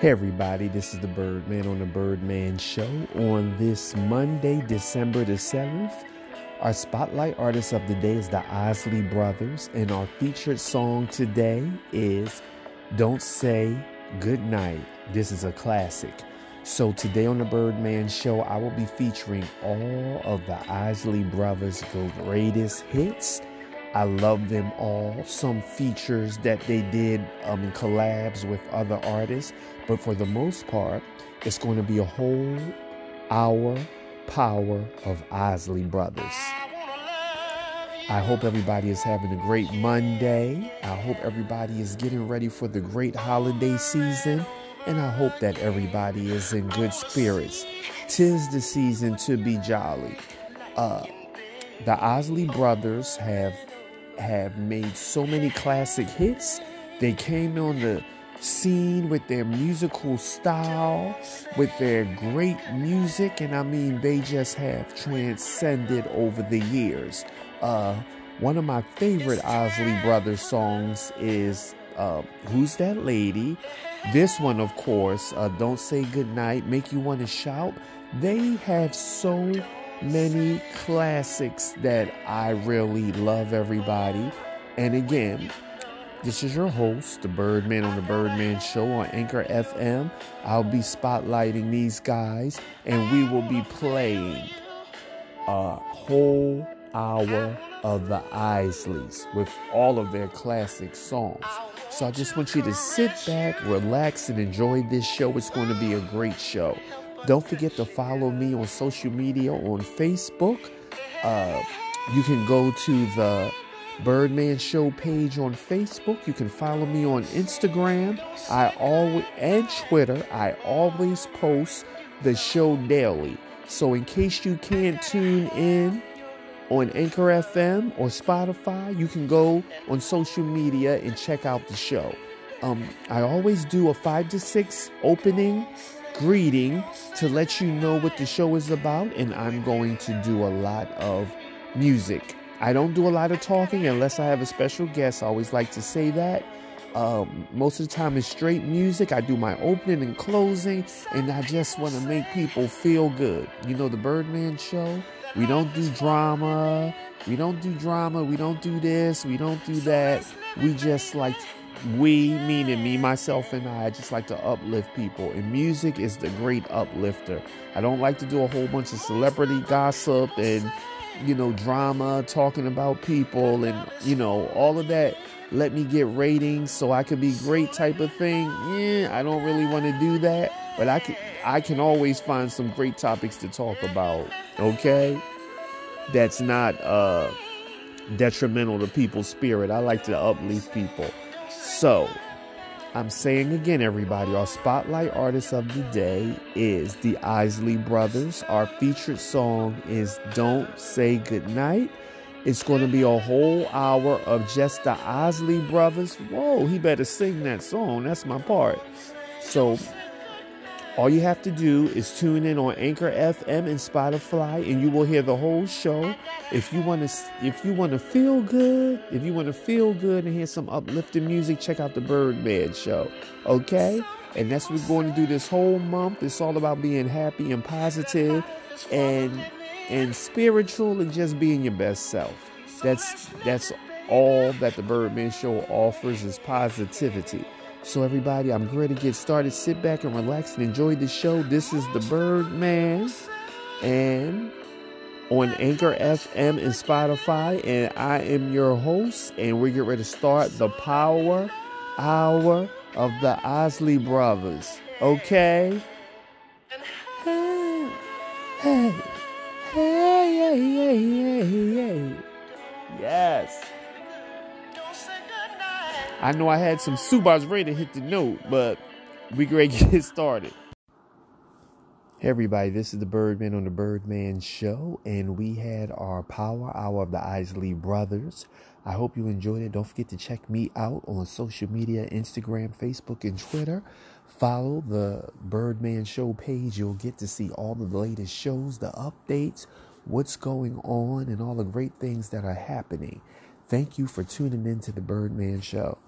Hey everybody, this is the Birdman on the Birdman Show. On this Monday, December the 7th, our spotlight artist of the day is the Isley Brothers, and our featured song today is Don't Say Goodnight. This is a classic. So today on the Birdman Show, I will be featuring all of the Isley Brothers' greatest hits I love them all. Some features that they did um, collabs with other artists, but for the most part, it's going to be a whole hour power of Isley Brothers. I hope everybody is having a great Monday. I hope everybody is getting ready for the great holiday season. And I hope that everybody is in good spirits. Tis the season to be jolly. Uh, the Isley brothers have have made so many classic hits. They came on the scene with their musical style, with their great music, and I mean, they just have transcended over the years. Uh, one of my favorite Isley Brothers songs is uh, Who's That Lady? This one, of course, uh, Don't Say Goodnight, Make You Want to Shout. They have so many classics that I really love, everybody. And again, this is your host, the Birdman on the Birdman Show on Anchor FM. I'll be spotlighting these guys, and we will be playing a whole hour of the Isleys with all of their classic songs. So I just want you to sit back, relax, and enjoy this show. It's going to be a great show. Don't forget to follow me on social media on Facebook. Uh, you can go to the Birdman Show page on Facebook. You can follow me on Instagram. I always and Twitter. I always post the show daily. So in case you can't tune in on Anchor FM or Spotify, you can go on social media and check out the show. Um, I always do a five to six opening greeting to let you know what the show is about, and I'm going to do a lot of music. I don't do a lot of talking unless I have a special guest. I always like to say that. Um, most of the time, it's straight music. I do my opening and closing, and I just want to make people feel good. You know, the Birdman Show, we don't do drama. We don't do drama. We don't do this. We don't do that. We just like we, meaning me, myself, and I, I just like to uplift people. And music is the great uplifter. I don't like to do a whole bunch of celebrity gossip and, you know, drama, talking about people and, you know, all of that. Let me get ratings so I can be great type of thing. Yeah, I don't really want to do that. But I can, I can always find some great topics to talk about. Okay? That's not uh, detrimental to people's spirit. I like to uplift people. So, I'm saying again, everybody, our spotlight artist of the day is the Isley Brothers. Our featured song is Don't Say Goodnight. It's going to be a whole hour of just the Isley Brothers. Whoa, he better sing that song. That's my part. So, all you have to do is tune in on Anchor FM and Spotify, and you will hear the whole show. If you want to, if you want to feel good, if you want to feel good and hear some uplifting music, check out the Birdman Show. Okay, and that's what we're going to do this whole month. It's all about being happy and positive, and and spiritual, and just being your best self. That's that's all that the Birdman Show offers is positivity. So, everybody, I'm ready to get started. Sit back and relax and enjoy the show. This is the Birdman and on Anchor FM and Spotify. And I am your host. And we get ready to start the Power Hour of the Isley Brothers. Okay? Hey, hey, hey, hey, hey, hey. Yes. I know I had some Subas ready to hit the note, but we great get started. Hey everybody, this is the Birdman on the Birdman Show, and we had our Power Hour of the Isley Brothers. I hope you enjoyed it. Don't forget to check me out on social media Instagram, Facebook, and Twitter. Follow the Birdman Show page. You'll get to see all the latest shows, the updates, what's going on, and all the great things that are happening. Thank you for tuning in to the Birdman Show.